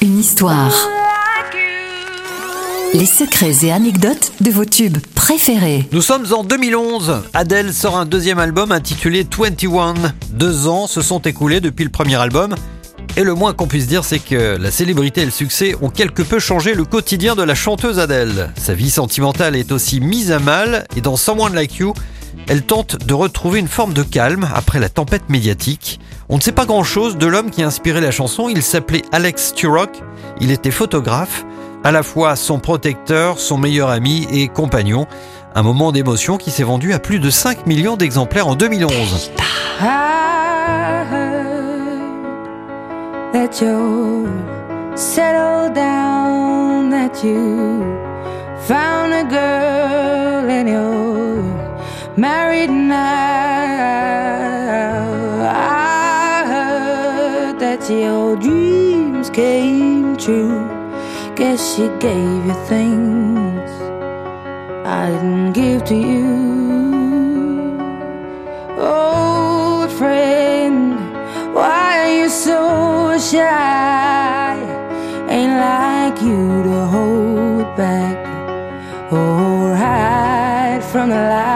Une histoire. Les secrets et anecdotes de vos tubes préférés. Nous sommes en 2011. Adele sort un deuxième album intitulé 21. Deux ans se sont écoulés depuis le premier album. Et le moins qu'on puisse dire, c'est que la célébrité et le succès ont quelque peu changé le quotidien de la chanteuse Adele. Sa vie sentimentale est aussi mise à mal et dans Someone Like You, elle tente de retrouver une forme de calme après la tempête médiatique. On ne sait pas grand-chose de l'homme qui a inspiré la chanson. Il s'appelait Alex Turok. Il était photographe, à la fois son protecteur, son meilleur ami et compagnon. Un moment d'émotion qui s'est vendu à plus de 5 millions d'exemplaires en 2011. that you settled down, that you found a girl and you're married now. I heard that your dreams came true. Guess she gave you things I didn't give to you. Oh, friend, why are you so shy. Ain't like you to hold back or hide from the light.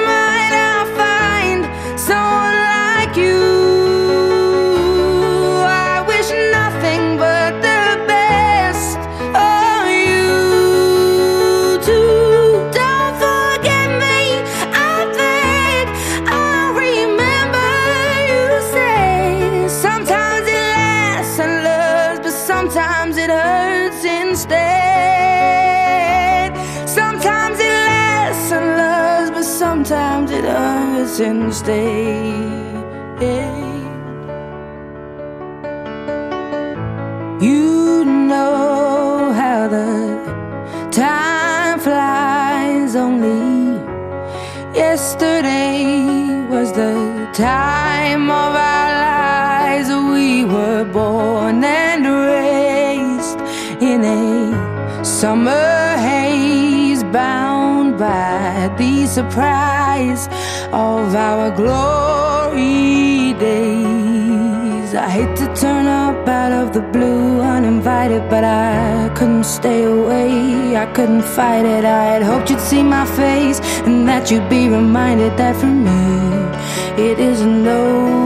it hurts instead. Sometimes it lasts and loves, but sometimes it hurts instead. You know how the time flies only. Yesterday was the time in a summer haze, bound by the surprise of our glory days. I hate to turn up out of the blue uninvited, but I couldn't stay away. I couldn't fight it. I had hoped you'd see my face and that you'd be reminded that for me it isn't over.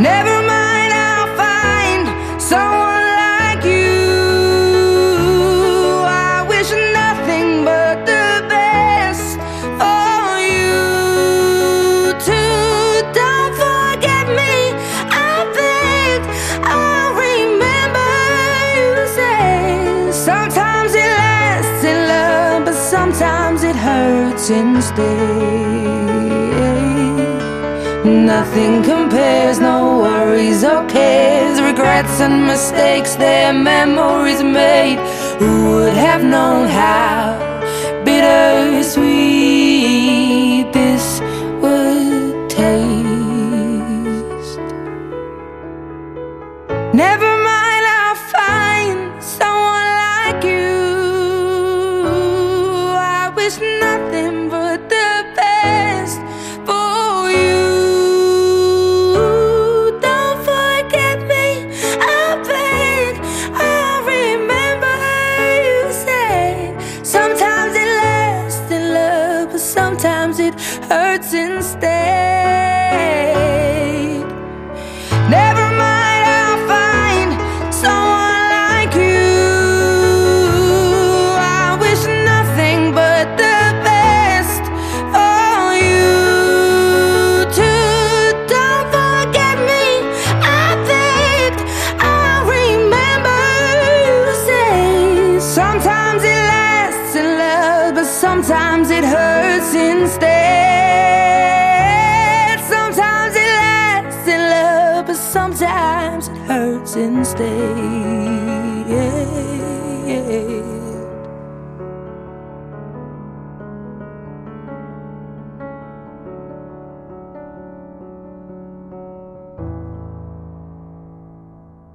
Never sometimes it lasts in love, but sometimes it hurts instead. Nothing compares, no worries or cares, regrets and mistakes, they're memories made. Who would have known how bittersweet sometimes it hurts instead.